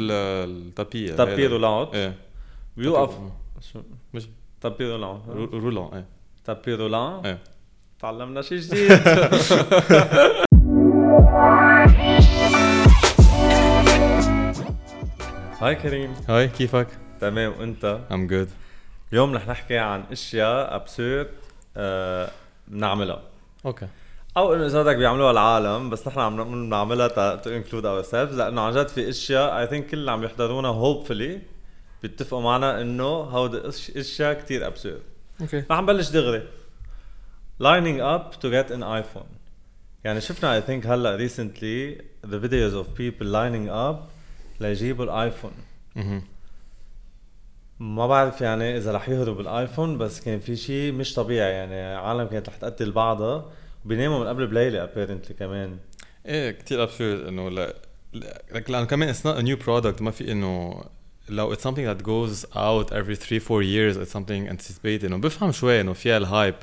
التابيه تابي رولانت إيه بيوقف مش تابي رولانت رو- رولون إيه تابي رولانت إيه تعلمنا شيء جديد هاي كريم هاي كيفك؟ تمام وانت I'm good. اليوم رح نحكي عن أشياء ابسورد بنعملها أوكي أو إنه إذا بدك بيعملوها العالم بس نحن عم بنعملها تو انكلود اور سيلفز لأنه عن جد في أشياء اي ثينك كل اللي عم يحضرونا هوبفلي بيتفقوا معنا إنه هودي أشياء كثير absurd okay رح نبلش دغري. Lining up to get an iPhone. يعني شفنا I think هلأ recently the videos of people lining up ليجيبوا ال iPhone. ما بعرف يعني إذا رح يهرب ال iPhone بس كان في شيء مش طبيعي. يعني عالم كانت رح تقتل بعضها وبيناموا من قبل بليلة apparently كمان. إيه كثير absurd إنه لا لأنه كمان not a new product ما في إنه لو it's something that goes out every 3 4 years it's something anticipated. إنه بفهم شوي إنه فيها ال hype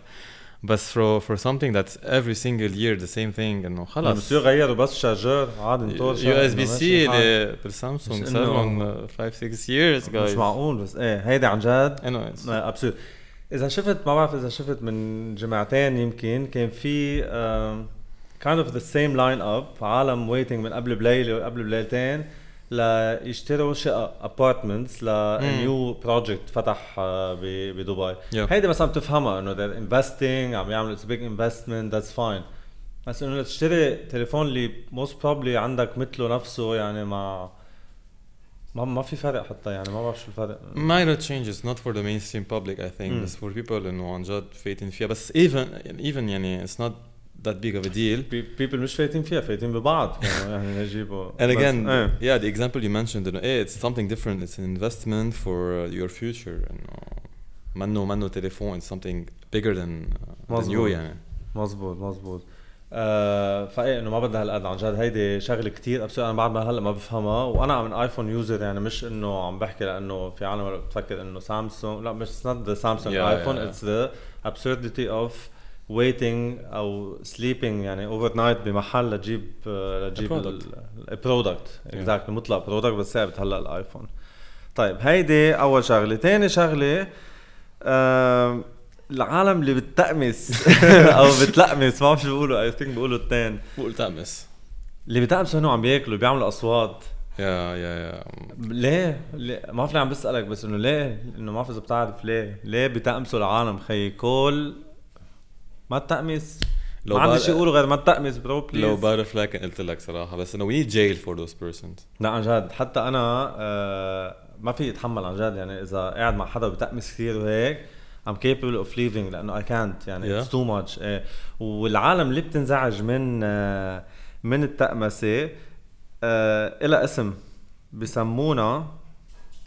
بس for for something that's every single year the same thing إنه خلص بصيروا يغيروا بس charger عاد انطور USB-C مش اللي بالسامسونج مش صار إنه- لهم 5 6 years مش guys. معقول بس إيه هيدي عن جد absurd إذا شفت ما بعرف إذا شفت من جمعتين يمكن كان في kind of the same line up عالم ويتنج من قبل بليله وقبل بليلتين ليشتروا شقق apartments ل new project فتح آه، بدبي. Yeah. هيدي مثلا بتفهمها إنه they're investing عم يعملوا it's big investment that's fine بس إنه تشتري تليفون اللي most probably عندك مثله نفسه يعني مع ما ما في فرق حتى يعني ما بعرف شو الفرق minor changes not for the mainstream public I think مم. بس for people انه عن جد فايتين فيها بس even even يعني it's not that big of a deal بيبل مش فايتين فيها فايتين ببعض كانوا يعني يجيبوا and بس- again ايه yeah the example you mentioned انه ايه it's something different it's an investment for uh, your future انه منه منه تليفون it's something bigger than uh, than you مظبوط. يعني مزبوط مزبوط آه فإيه إنه ما بدها هالقد عن جد هيدي شغلة كتير. ابسط أنا بعد ما هلأ ما بفهمها وأنا من iPhone user يعني مش إنه عم بحكي لأنه في عالم بتفكر إنه سامسونج لا مش not the Samsung Yeah, iPhone yeah, yeah. it's the absurdity of waiting أو sleeping يعني overnight بمحل لتجيب آه، لتجيب product. ال product exactly مطلق product بس ثابت هلا ال iPhone طيب هيدي أول شغلة. ثاني شغلة آم، العالم اللي بتقمس أو بتلقمس ما بعرف شو بيقولوا. I think بيقولوا اثنين بقول تأمس اللي بتقمسوا هنو عم بياكلوا بيعملوا أصوات. yeah yeah yeah. ليه؟ ليه؟ ما بعرف ليه عم بسألك بس إنه ليه؟ إنه ما بعرف إذا بتعرف ليه؟ ليه بتقمسوا العالم؟ خيي كل ما تقمس لو ما عندي شيء أقوله غير ما تقمس bro please لو بعرف لك قلت لك صراحة بس إنه we need jail for those persons. لا عن جد. حتى أنا آه ما في اتحمل عن جد. يعني إذا قاعد مع حدا بتقمس كثير وهيك I'm capable of leaving لأنه I can't. يعني Yeah. it's too much. إيه. والعالم اللي بتنزعج من آه من التقمسه آه إلها اسم بسمونا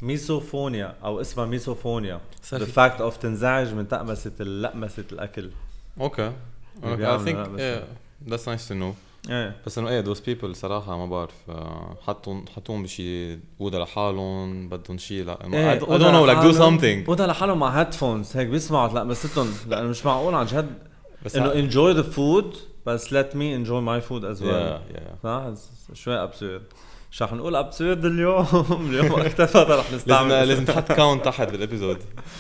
misophonia أو اسمها misophonia the fact of تنزعج من تقمسه لقمسه الأكل. okay اللي I بيعملوا think yeah that's nice to know. إيه. بس إنه إيه those people صراحة ما بعرف آه، حطهم حطوهم بشي اوضة لحالهم بدهم شي لا I don't know like do something. وده لحالهم مع headphones هيك بيسمعوا تلقمستهم لأنه مش معقول عن جد. بس إنه enjoy the food بس let me enjoy my food as well. Yeah yeah. صح؟ شوي absurd مش رح نقول absurd اليوم. اليوم أكثر رح لازم نستعمل. لازم تحط count تحت بال episode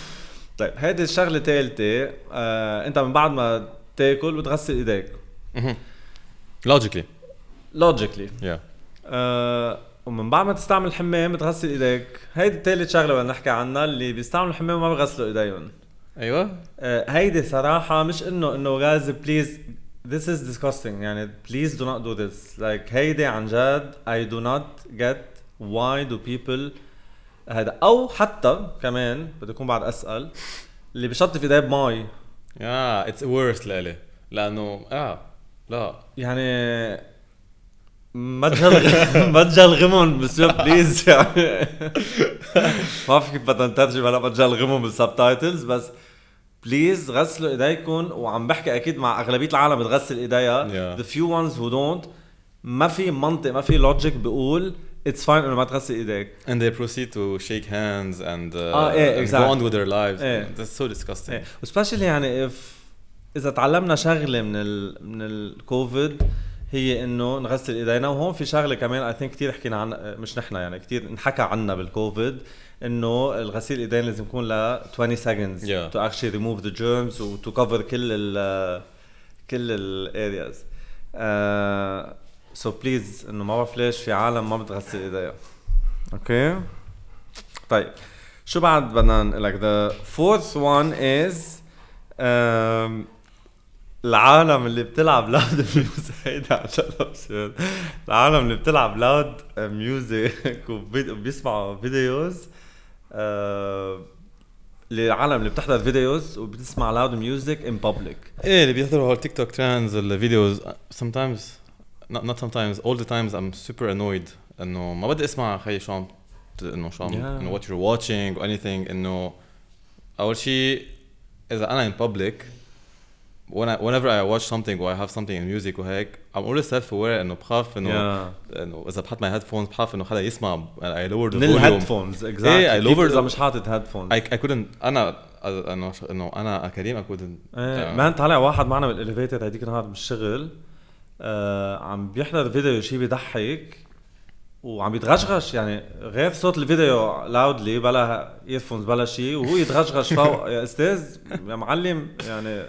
طيب هيدي الشغلة ثالثه آه إنت من بعد ما تاكل بتغسل إيديك. Logically. Logically yeah. آه ومن بعد ما تستعمل الحمام بتغسل إيديك. هيدي ثالث شغلة بدنا نحكي عنها اللي بيستعملوا الحمام وما بيغسلوا إيديهم. أيوه. آه، هيدي صراحة مش إنه إنه جايز please this is disgusting. يعني please do not do this. Like هيدي عن جد I do not get why do people هذا أو حتى كمان بدي أكون بعد أسأل اللي بشطف إيديه بمي. Yeah it's worse لإلي. لأنه آه. لا. يعني ما تجل ما تجلغمهم مسيو please يعني ما بعرف كيف بدنا نترجم هلا ما تجلغمهم بال subtitles بس please غسلوا ايديكم وعم بحكي أكيد مع أغلبية العالم بتغسل إيديها. The few ones who don't ما في منطق ما في logic بيقول it's fine إنه ما تغسل إيديك. And they proceed to shake hands and uh, آه، إيه، and go exactly. on with their lives. إيه. that's so disgusting. و specially يعني if إذا تعلمنا شغلة من ال من الكوفيد هي إنه نغسل إيدينا. وهون في شغلة كمان I think كثير حكينا عنها مش نحن يعني كثير انحكى عنا بالكوفيد إنه الغسيل الايدين لازم يكون ل 20 seconds Yeah. to actually remove the germs و to cover كل ال كل ال areas so please إنه ما بعرف ليش في عالم ما بتغسل ايديها okay طيب. شو بعد بدنا نقول لك the fourth one is um, العالم اللي بتلعب loud music هيدا absurd. العالم اللي بتلعب loud music وبيسمعوا videos آه، العالم اللي بتحضر videos وبتسمع loud music in public إيه اللي بيحضروا هول تيك توك trends ال videos sometimes not, not sometimes all the times I'm super annoyed إنه ما بدي أسمع خي شو عم إنه شو عم. إنه what you're watching or anything إنه أول شيء إذا أنا in public when I, whenever I watch something or I have something in music وهيك I'm always self aware إنه بخاف انه إنه إذا بحط my headphones بخاف إنه حدا يسمع I lower the من volume. ال headphones إيه، I exactly lowered إذا مش حاطط headphones I, I couldn't أنا إنه إنه أنا كريم I couldn't إيه Yeah. Man طالع واحد معنا بال elevator هديك النهار بالشغل آه عم بيحضر فيديو شي بيضحك وعم بيتغشغش يعني غير صوت ال video loudly بلا earphones بلا شيء وهو يتغشغش فوق. يا أستاذ يا معلم يعني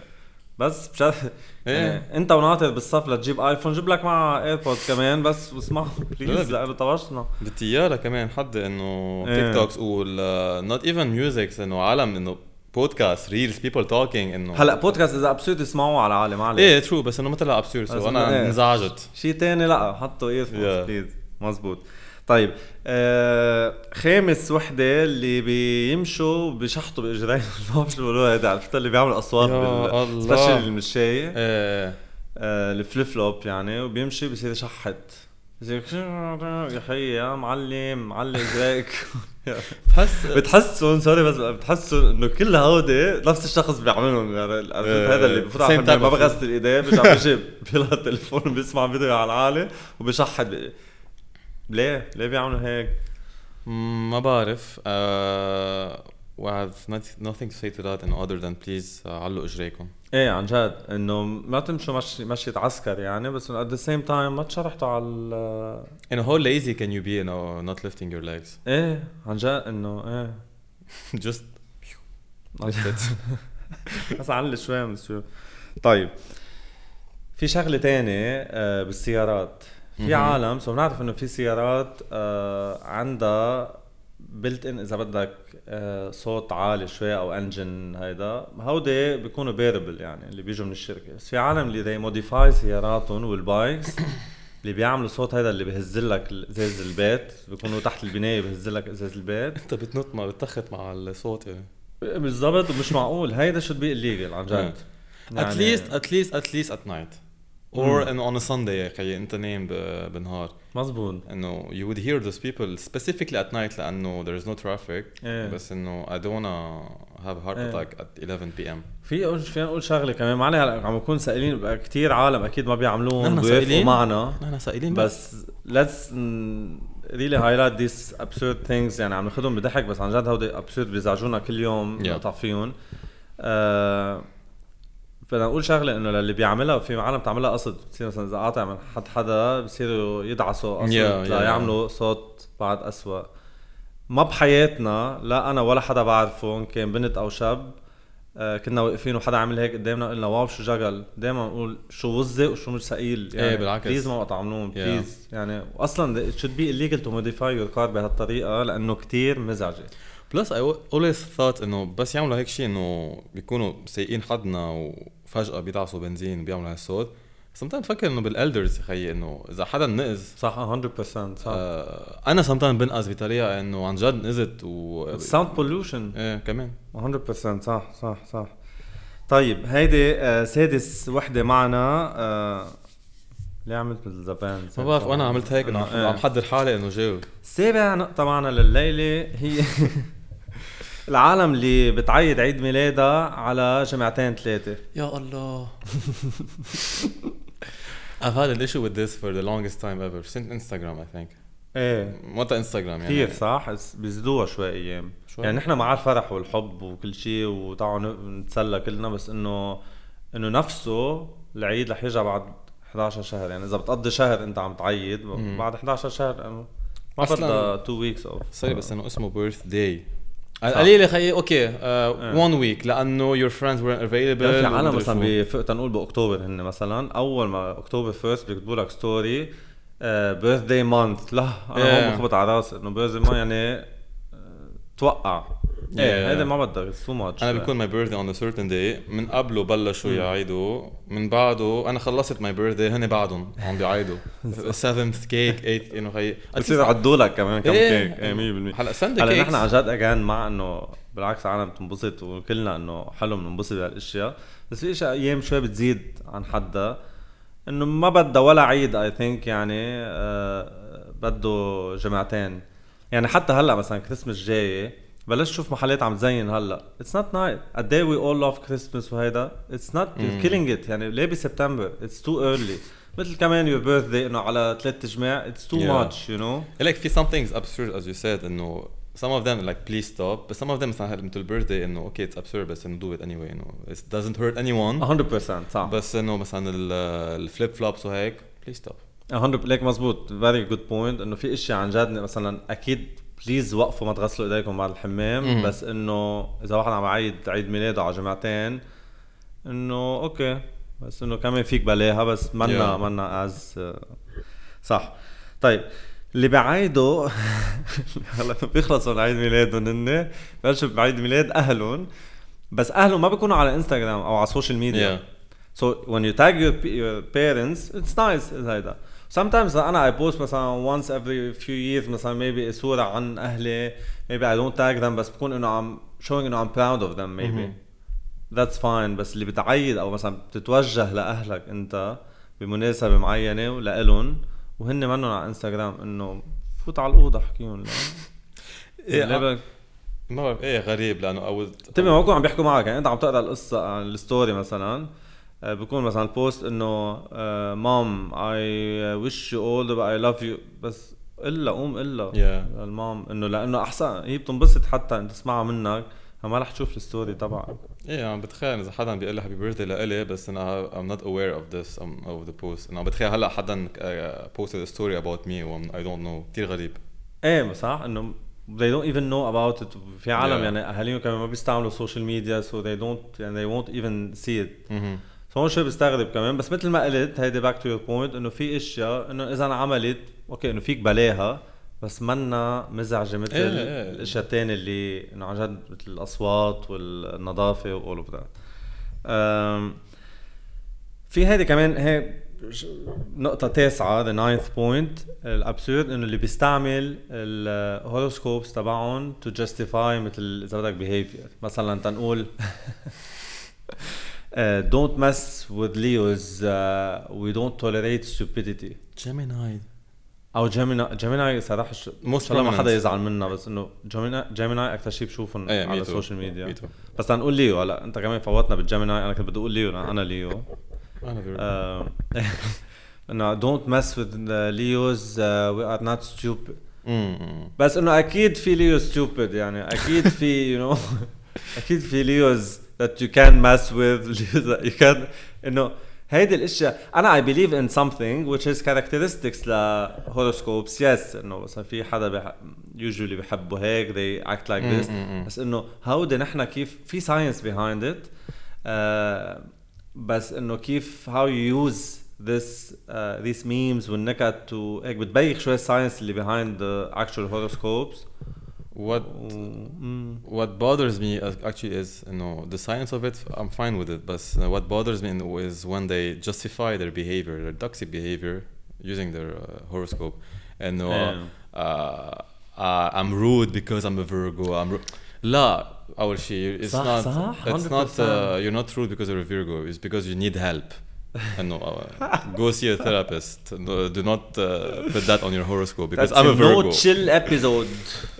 بس مش عارف- يعني. انت وناطر بالصف لتجيب iPhone جيب لك معها AirPod كمان بس واسمعوا please لا، لأنه طوشنا بالطيارة كمان حد إنه إيه. TikToks وال not even musics إنه عالم إنه podcast reels people talking إنه هلا بودكاست إذا episode اسمعوا على عالم علي إيه true بس إنه ما طلع absurd بس so أنا إيه. انزعجت شيء تاني لا حطوا earphones Yeah. please مزبوط طيب آه خامس وحدة اللي بيمشوا بيشحطوا بإجرين ما بعرف شو بيقولوها هيدا عرفت اللي بيعمل أصوات بال. specially المشاية إيه آه. ال flip flop يعني وبيمشي بصير يشحط. بصير يا حي يا معلم معلم إجريك. بحس بتحسوا sorry بس بتحسوا إنه كل هودي نفس الشخص بيعملهم يعني. هذا اللي بفوت على ما بغسل ايديه بيرجع بيجي بيلقى التليفون وبيسمع فيديو على العالي وبيشحط ب- ليه؟ ليه بيعملوا هيك؟ ما بعرف. uh, we have not, nothing to say to that إنه other than please uh, علوا إجريكم. إيه عن جد إنه ما تمشوا مشي مشية عسكر يعني بس at the same time ما تشرحتوا على إنه how lazy can you be إنه not lifting your legs. إيه عن جد إنه إيه. Just بس علي شوي من طيب في شغلة تانية آه بالسيارات. في. عالم سو بنعرف إنه في سيارات آه عندها built in إذا بدك آه صوت عالي شوي أو engine هيدا هودي بيكونوا bearable يعني اللي بيجوا من الشركة. بس في عالم اللي they modify سياراتهم وال bikes اللي بيعملوا صوت هيدا اللي بهز لك ازاز البيت بيكونوا تحت البناية بهز لك ازاز البيت. أنت بتنط ما بتخت مع الصوت يعني. بالضبط ومش معقول. هيدا should be illegal عن جد. least at least at night. Or انه on a Sunday يا أخي انت نايم بالنهار مزبوط إنه you would hear those people specifically at night لأنه there is no traffic. إيه. بس إنه I don't wanna have a heart attack at 11 p.m. في أقول فينا نقول شغلة كمان. معنا هلا عم نكون سائلين كثير عالم أكيد ما بيعملوهم سائلين؟ معنا. نحن سائلين بس. بس let's really highlight these absurd things. يعني عم ناخذهم بضحك بس عن جد هودي absurd بيزعجونا كل يوم Yeah. نقطع فيهم. آه بدنا نقول شغلة إنه للي بيعملها في عالم بتعملها قصد بتصير مثلا إذا قاطع من حد حدا بصيروا يدعسوا قصد Yeah, yeah, ليعملوا صوت بعد أسوأ. ما بحياتنا لا أنا ولا حدا بعرفه إن كان بنت أو شاب آه كنا واقفين وحدا عمل هيك قدامنا قلنا واو شو جقل دائما نقول شو وزق وشو مش ثقيل. يعني إيه، بالعكس. please ما تعملوهم Yeah. please يعني واصلا it should be illegal to modify your car بهالطريقة لأنه كتير مزعجة. Plus I always thought إنه بس يعملوا هيك شيء إنه بيكونوا سايقين حدنا وفجأة بيدعسوا بنزين وبيعملوا هالصوت. Sometimes بفكر إنه بال elders خيي إنه إذا حدا نقز صح 100% صح. آه أنا sometimes بنقز بطريقة إنه عن جد نقزت و sound pollution إيه كمان. 100% صح صح صح. طيب هيدي آه سادس وحدة معنا آه ليه عملت مثل زبان ما بعرف وأنا عملت هيك إنه إيه. عم حضر حالي إنه جاوب. سابع نقطة معنا لليلة هي العالم اللي بتعيد عيد ميلادها على جمعتين ثلاثة يا الله. I've had an issue with this for the longest time ever since Instagram I think. إيه. متى انستغرام يعني. كثير صح؟ بس بيزيدوها شوي أيام. شوي. يعني نحن مع الفرح والحب وكل شيء وتعالوا ن- نتسلى كلنا بس إنه إنه نفسه العيد رح يرجع بعد 11 شهر. يعني إذا بتقضي شهر أنت عم تعيد بعد 11 شهر ما بدها 2 weeks off sorry بس إنه اسمه birthday قليل خيي okay 1 week لأنه your friends were available في عالم مثلا بفوق تنقول بأكتوبر هن مثلا. أول ما October first بيكتبوا لك story birthday month لا أنا هون بخبط على راسي إنه birthday يعني uh, توقع. إيه هيدا ما بدك too much أنا بيكون my birthday on certain day من قبله بلشوا يعيدوا. من بعده أنا خلصت my birthday هن بعدهم عم بيعيدوا. 7th كيك 8 انه هي بصير يعدوا لك كمان كم إيه. كيك إيه 100% هلا سند هلا نحن عن جد اجان مع إنه بالعكس عالم بتنبسط وكلنا إنه حلو بننبسط بهالأشياء. بس في أشياء أيام شوي بتزيد عن حدها. إنه ما بدها ولا عيد اي ثينك يعني آه بده جمعتين. يعني حتى هلأ مثلا كريسمس جاية بلشت أشوف محلات عم تزين هلا. اتس نوت نايت قد إيه وي اول لاف كريسمس وهيدا. اتس نوت كيلينج ات يعني ليه بسبتمبر؟ اتس تو ايرلي مثل كمان your birthday إنه على ثلاث جمع. it's too much you know like في some things absurd as you said إنه some of them like please stop. But some of them مثلا مثل birthday إنه okay it's absurd بس إنه do it anyway إنه it doesn't hurt anyone. 100% صح. بس إنه مثلا ال flip flops وهيك please stop. 100 ليك مزبوط. very good point إنه في اشياء عن جد مثلا أكيد please وقفوا ما تغسلوا ايديكم بعد الحمام بس إنه إذا واحد عم يعيد عيد ميلاده على جمعتين إنه okay. بس إنه كمان فيك بلاها بس منا yeah. منا as صح. طيب اللي بعيدوا هلا بيخلصوا من عيد ميلادهم هن بلشوا بعيد ميلاد أهلهم. بس أهلهم ما بيكونوا على انستغرام أو على السوشيال ميديا yeah. So when you tag your, your parents, it's nice هيدا. Sometimes أنا I post مثلا once every few years مثلا maybe صورة عن أهلي. Maybe I don't tag them بس بكون إنه I'm showing إنه I'm proud of them maybe. that's fine بس اللي بتعيد أو مثلا بتتوجه لأهلك أنت بمناسبة معينة ولإلهم وهن منهم على انستغرام إنه فوت على الأوضة احكيهم إيه ما بعرف إيه غريب لأنه أول شي ما بكون عم بيحكوا معك يعني أنت عم تقرأ القصة عن الستوري مثلا. آه، بكون مثلا ال post إنه mom I wish you all I love you بس إلا قوم إلا. Yeah. ال mom إنه لأنه أحسن هي بتنبسط حتى انت تسمعها منك. ما رح تشوف الستوري تبعك. إيه عم بتخيل إذا حدا بيقول لي happy birthday لإلي بس أنا I'm not aware of this um, of the post. أنا عم بتخيل هلأ حدا posted a story about me و I don't know. كثير غريب. إيه صح إنه they don't even know about it. في عالم yeah. يعني أهاليهم كمان ما بيستعملوا السوشيال ميديا so they don't يعني they won't even see it. mm-hmm. فهون شوي بستغرب كمان؟ بس مثل ما قلت هيدي back to your point إنه في إشياء إنه إذا انعملت okay إنه فيك بلاها بس منا مزعجة مثل إيه إيه. الأشياء الثانية اللي إنه عن جد مثل الأصوات والنظافة و all of that في هيدي كمان هي نقطة تاسعة the ninth point ال absurd إنه اللي بيستعمل ال horoscopes تبعهم to justify مثل إذا بدك behavior مثلا تنقول Uh, don't mess with Leos. Uh, we don't tolerate stupidity. Gemini. أو Gemini Gemini صراحة ش... الله ما حدا يزعل منا بس إنه Gemini Gemini أكثر شيء بشوفهم إيه على السوشيال ميديا بس تنقول ليو هلا أنت كمان فوتنا بال Gemini أنا كنت بدي أقول ليو أنا ليو. أنا إنه don't mess with Leos we are not stupid بس إنه أكيد في Leo stupid يعني أكيد في you know أكيد في ليوز that you can mess with you can انه هيدي الاشياء انا I believe in something which is characteristics لهوروسكوبس yes انه مثلا في حدا بح... usually بحبوا هيك they act like this بس انه هودي نحن كيف في science behind it uh, بس انه كيف how you use this uh, these memes والنكت to هيك بتبيخ شوي الساينس اللي behind the actual horoscopes what mm. what bothers me actually is you know the science of it i'm fine with it but uh, what bothers me is when they justify their behavior their toxic behavior using their uh, horoscope and uh, uh, uh, i'm rude because i'm a virgo i'm ru- لا أول شيء it's صح not صح it's not uh, you're not rude because you're a Virgo it's because you need help no, uh, go see a therapist. No, do not uh, put that on your horoscope because that's I'm a, a Virgo. No chill episode.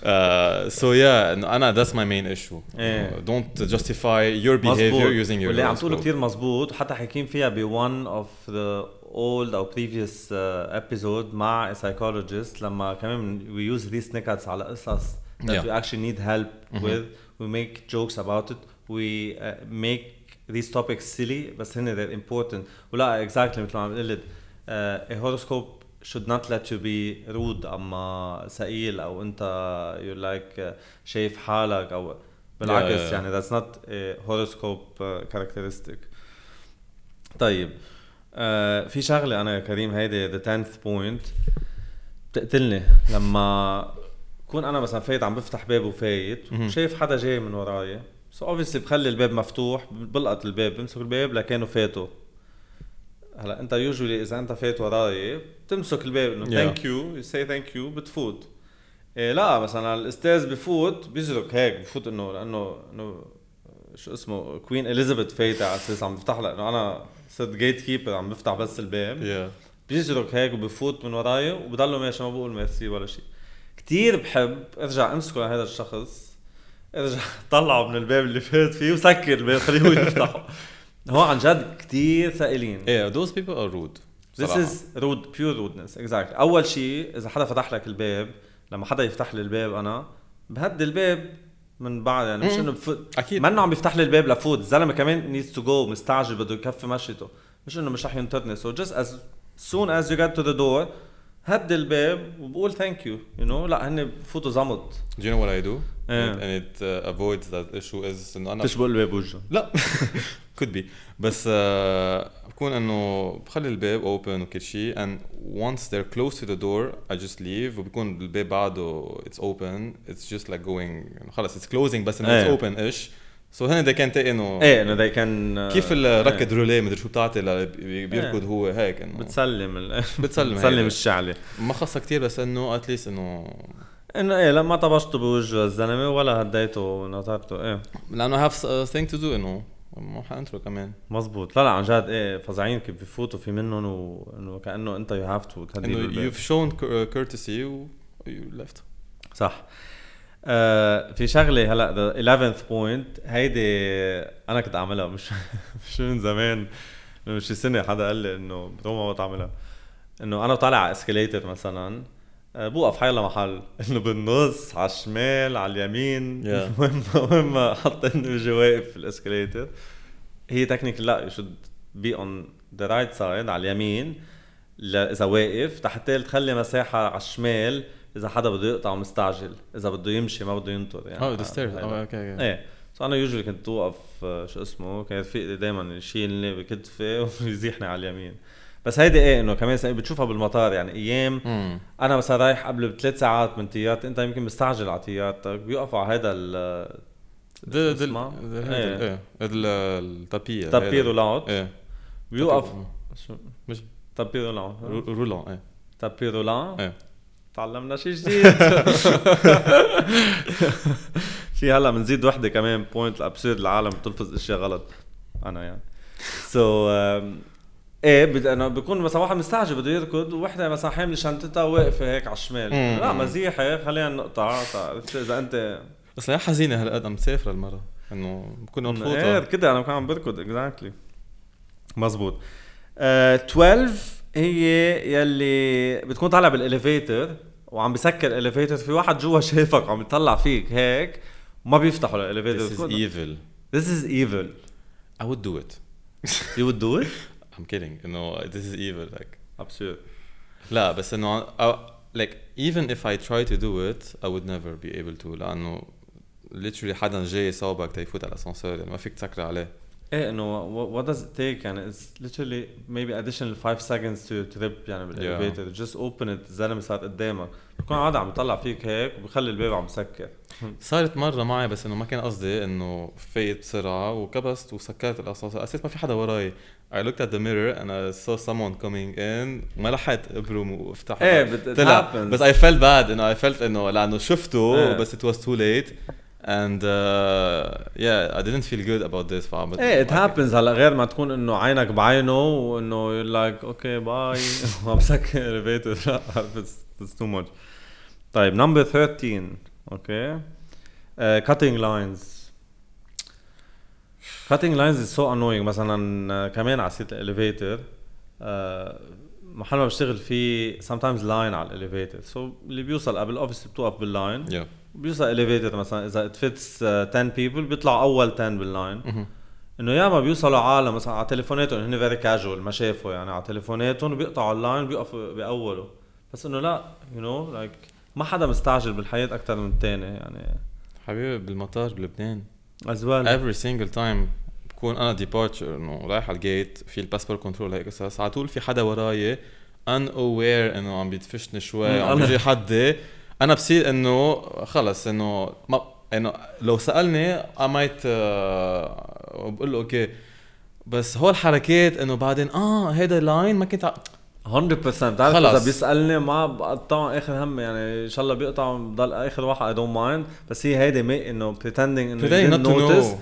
Uh, so yeah, Anna, that's my main issue. Yeah. don't justify your behavior مزبوط. using your واللي عم تقوله كثير مزبوط حتى حكيم فيها ب one of the old or previous uh, episode مع a psychologist لما كمان we use these snickets على قصص that yeah. we actually need help mm -hmm. with. We make jokes about it. We uh, make these topics silly بس هن they're important ولا exactly مثل ما عم قلت a horoscope should not let you be rude اما ثقيل أو انت you're like uh, شايف حالك أو بالعكس Yeah, yeah, yeah. يعني that's not a horoscope uh, characteristic طيب uh, في شغله أنا يا كريم هيدي the 10th point بتقتلني لما كون أنا مثلا فايت عم بفتح باب وفايت. وشايف حدا جاي من وراي so obviously بخلي الباب مفتوح بلقط الباب بمسك الباب لكانه فاتوا هلا انت usually إذا انت فات وراي بتمسك الباب إنه. thank you say thank you بتفوت. إيه لا مثلا الأستاذ بفوت بيزرق هيك بفوت إنه لأنه إنه شو اسمه كوين اليزابيث فايتة على أساس عم بفتح لها إنه أنا صرت gatekeeper عم بفتح بس الباب. Yeah. بيزرق هيك وبفوت من وراي وبضله ماشي ما بقول ميرسي ولا شيء كتير بحب أرجع أمسكه لهذا الشخص. ارجع طلعه من الباب اللي فات فيه وسكر الباب خليه هو يفتحه هو عن جد كتير ثقيلين Yeah, those people are rude. This صراحة. is rude pure rudeness exactly أول شيء إذا حدا فتح لك الباب لما حدا يفتح لي الباب أنا بهدي الباب من بعد يعني مش. إنه بفوت أكيد. منه عم بيفتح لي الباب لفوت الزلمة كمان needs to go مستعجل بده يكفي مشيته مش إنه مش رح ينطرني so just as soon as you get to the door هدي الباب وبقول thank you you know لا هن بفوتوا زمط Do you know what I do? إيه. And, it uh, avoids that issue is انه أنا تشبق الباب وجهه لا could be بس uh, بكون انه بخلي الباب open وكل شيء and once they're close to the door I just leave وبكون الباب بعده it's open it's just like going خلص it's closing بس انه إيه. it's open ish so هن they can take إنه إيه إنه they can كيف الركض روليه مدري شو بتعطي بي- بيركض إيه. هو هيك إنه. بتسلم ال... بتسلم بتسلم. الشعلة. ما خصها كتير بس إنه اتليست إنه إنه إيه لما طبشته بوجه الزلمة ولا هديته ونطرته إيه. لأنه a thing to do إنه ما حانترو كمان. مزبوط لا لا عن جد إيه فظيعين كيف بفوتوا في منهم وانه كأنه أنت يو هاف تو إنه shown cur- courtesy و you left. صح. آه في شغلة هلا the 11th point هيدي أنا كنت أعملها مش مش من زمان من شي سنة حدا قال لي إنه روما ما تعملها. إنه أنا طالع على escalator مثلا آه، بوقف حيلا محل إنه بالنص على الشمال على اليمين. Yeah. وين ما حط انه يجي واقف في ال escalator هي technically you should be on the right side على اليمين إذا واقف حتى تخلي مساحة على الشمال إذا حدا بده يقطع ومستعجل إذا بده يمشي ما بده ينطر يعني. آه هيدا. آه okay okay إيه. so أنا usually كنت اوقف آه، شو اسمه كان رفيقي دائما يشيلني بكتفي ويزيحني على اليمين. بس هيدي إيه إنه كمان بتشوفها بالمطار يعني أيام امم أنا مثلا رايح قبل بثلاث ساعات من طيارتي أنت يمكن مستعجل على طيارتك بيوقفوا على هيدا ال اسمها؟ ده إيه. إيه. ال- ال tapis, tapis roulant إيه. بيوقف. مش tapis roulant رو- roulant إيه. tapis roulant إيه. تعلمنا شيء جديد. في هلا بنزيد وحدة كمان point ال absurd العالم بتلفظ إشياء غلط. أنا يعني. so إيه بد... أنا بكون مثلا واحد مستعجل بده يركض ووحده مثلا حامله شنطتها واقفة هيك على الشمال. لا مزيحه خلينا نقطع. إذا انت بس لا حزينة هالقد عم مسافره المره إنه بكون إيه مبسوطه كده أنا كمان عم بركض exactly مزبوط. آه 12 هي يلي بتكون طالع بال elevator وعم بسكر ال elevator في واحد جوا شايفك وعم يطلع فيك هيك وما بيفتحوا الاليفيتر This is evil. This is evil. I would do it. You would do it? I'm kidding. انه this is evil like. Absurd لا بس إنه like even if I try to do it I would never be able to. لأنه literally حدا جاي صوبك تيفوت على الاسانسير يعني ما فيك تسكر عليه. إيه إنه what does it take? يعني it's literally maybe additional 5 seconds to trip يعني بالاليفيتر just open it الزلمة صار قدامك. بكون عادي عم يطلع فيك هيك وبخلي الباب عم يسكر صارت مرة معي بس إنه ما كان قصدي إنه فايت بسرعة وكبست وسكرت الاسانسير أساس ما في حدا وراي. I looked at the mirror and I saw someone coming in. ما لحقت أبرم وافتحها إيه it طلع. بس I felt bad. إنه I felt إنه لأنه شفته إيه. بس it was too late. And uh, yeah I didn't feel good about this فعملت إيه it happens هلا غير ما تكون إنه عينك بعينه وإنه you like okay bye وعم سكر لا it's too much طيب number 13 okay cutting lines cutting lines is so annoying مثلا آه، كمان على سيره ال elevator محل ما بشتغل فيه sometimes line على ال elevator so اللي بيوصل قبل obviously بتوقف بال line yeah. بيوصل elevator مثلا إذا it fits 10 people بيطلع أول 10 بال line. إنه ياما بيوصلوا عالم مثلا على تليفوناتهم هن very casual ما شافوا يعني. على تليفوناتهم وبيقطعوا ال line بيوقفوا بأوله بس إنه لا you know like ما حدا مستعجل بالحياة أكثر من الثاني يعني. حبيبي بالمطار بلبنان. as well every single time بكون أنا departure إنه رايح على ال gate في ال passport control هيك قصص على طول في حدا وراي unaware إنه عم بيدفشني شوي عم بيجي حدي. أنا بصير إنه خلص إنه ما إنه لو سألني I might بقول له okay بس هول الحركات إنه بعدين آه هيدا line ما كنت 100% بتعرف إذا بيسألني ما بقطع آخر هم يعني إن شاء الله بيقطع بضل آخر واحد I don't mind بس هي هيدي me إنه pretending إنه know.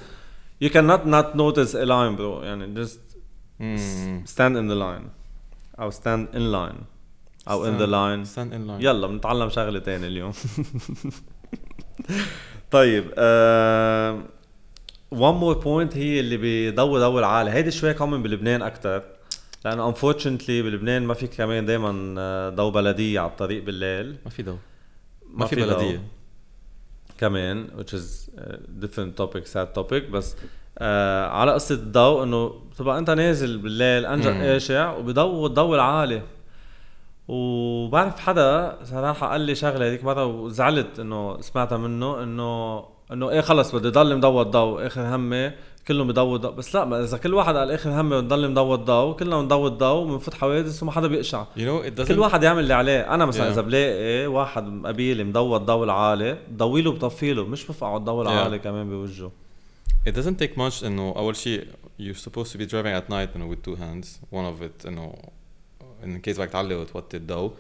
You cannot not notice a line bro. يعني just mm. stand in the line. أو stand in line. أو stand, in the line. stand in line. يلا بنتعلم شغله تاني اليوم طيب uh, one more point هي اللي بضوي ضوء العالي هيدي شوي common بلبنان أكثر لأنه انفورشنتلي بلبنان ما في كمان دائما آه، ضو بلدية على الطريق بالليل. ما في ضو ما, ما في بلدية. كمان which is different topic sad topic بس آه على قصة الضوء إنه بتبقى أنت نازل بالليل انجا قاشع وبضوي الضوء العالي. وبعرف حدا صراحة قال لي شغلة هذيك مرة وزعلت إنه سمعتها منه إنه إنه إيه خلص بدي ضل مضوي الضوء آخر همي كلهم بضوي الضوء. بس لا إذا كل واحد قال اخر همي بنضل مضوي الضوء كلنا بنضوي الضوء وبنفوت حوادث وما حدا بيقشع. You know, كل واحد يعمل اللي عليه. أنا مثلا yeah. إذا بلاقي واحد قبيلي مضوي الضوء العالي بضوي له بطفي له مش بفقعه الضوء العالي yeah. كمان بوجهه. It doesn't take much إنه أول شيء you're supposed to be driving at night إنه with two hands. One of it إنه in case بدك تعلي وتوطي الضوء.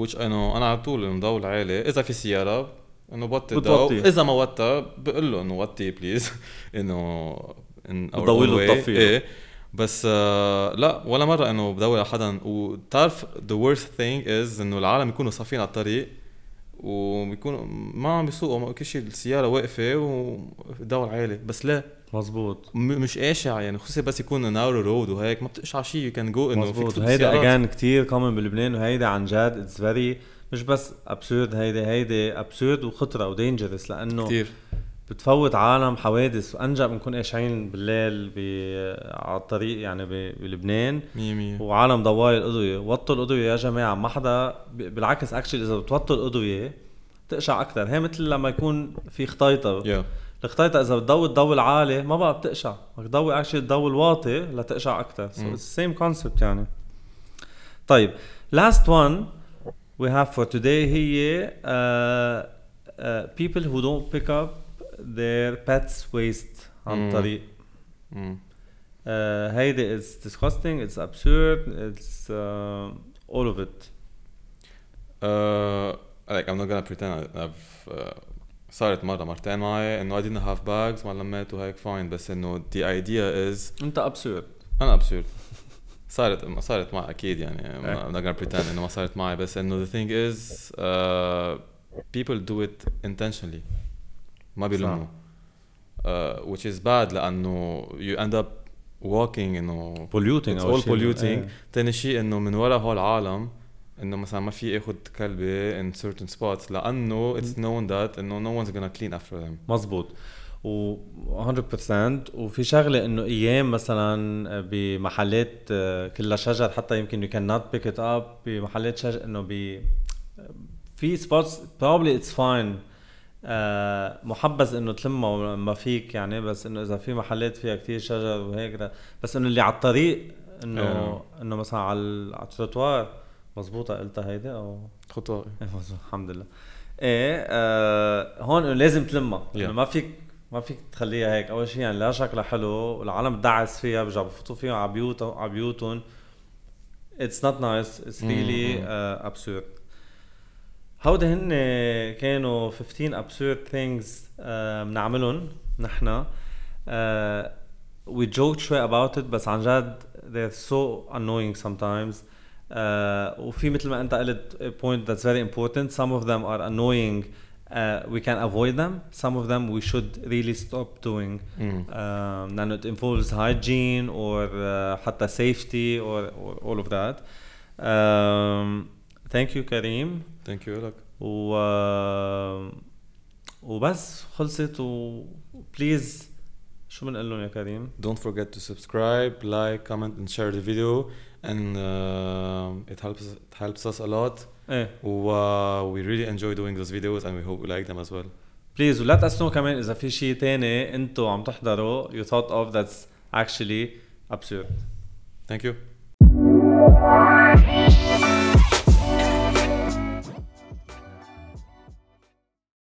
Which إنه أنا على طول المضوء العالي. إذا في سيارة إنه بوطي الضوء. إذا ما وطى بقول له إنه وطي please إنه بضوي له إيه. بس آه لا ولا مرة إنه بدور على حدا. وبتعرف the worst thing is إنه العالم يكونوا صافين على الطريق وبيكونوا ما عم بيسوقوا كل شيء السيارة واقفة ودور عالي بس لا. مزبوط مش قاشع يعني خصوصي بس يكون narrow road وهيك ما بتقشع شيء. you can go إنه فيك هيدا again كثير common بلبنان وهيدا عن جد it's very مش بس absurd هيدي هيدي absurd وخطرة و dangerous لأنه كثير بتفوت عالم حوادث. وانجا بنكون قاشعين بالليل على الطريق يعني بلبنان. 100% وعالم ضواي الاضويه وطوا الاضويه يا جماعة. ما حدا بالعكس actually إذا بتوطوا الاضويه بتقشع أكثر هي مثل لما يكون في غطيطة. Yeah. الغطيطة إذا بتضوي الضوء العالي ما بقى بتقشع. بدك تضوي actually الضوء الواطي لتقشع أكثر so same concept يعني. طيب لاست وان we have for today هي uh, uh, people who don't pick up their pets waste عن الطريق mm. uh, هيدي it's disgusting it's absurd it's uh, all of it uh, like I'm not gonna pretend I've uh, صارت مرة مرتين معي انه I didn't have bags ما لميت وهيك فاين بس انه the idea is انت absurd انا absurd صارت ما صارت معي اكيد يعني I'm not gonna pretend انه ما صارت معي بس انه the thing is uh, people do it intentionally ما بيلموا uh, which is bad لأنه you end up walking انه polluting it's all polluting ثاني إيه. شيء انه من ورا هول العالم انه مثلا ما في اخذ كلبه in certain spots لأنه it's known that انه no one's gonna clean after them مزبوط و 100% وفي شغله انه أيام مثلا بمحلات آه، كلها شجر حتى يمكن you cannot pick it up بمحلات شجر انه ب في spots probably it's fine آه محبذ إنه تلمه ما فيك يعني بس إنه إذا في محلات فيها كتير شجر وهيك بس إنه اللي على الطريق إنه آه. إنه مثلا على التروتوار مزبوطة قلتها هيدي أو؟ خطوة الحمد لله. إيه آه هون إنه لازم تلمها. Yeah. انه ما فيك ما فيك تخليها هيك. أول شيء يعني لا شكلها حلو والعالم بتدعس فيها بيرجعوا بفوتوا فيها على بيوتهم على بيوتهم. it's not nice it's really absurd هودي هن كانوا 15 ابسورد ثينجز بنعملهم نحن وي جوك شوي about it بس عن جد they're so annoying sometimes uh, وفي مثل ما انت قلت point that's very important some of them are annoying uh, we can avoid them some of them we should really stop doing mm. um, لانه it involves hygiene or uh, حتى safety or, or all of that um, thank you كريم ثانك يو لك و وبس خلصت و بليز شو بنقول لهم يا كريم؟ Don't forget to subscribe, like, comment and share the video and uh, it helps it helps us a lot. إيه و uh, we really enjoy doing those videos and we hope you like them as well. بليز ولا تأسنوا كمان إذا في شيء تاني أنتوا عم تحضروا you thought of that's actually absurd Thank you.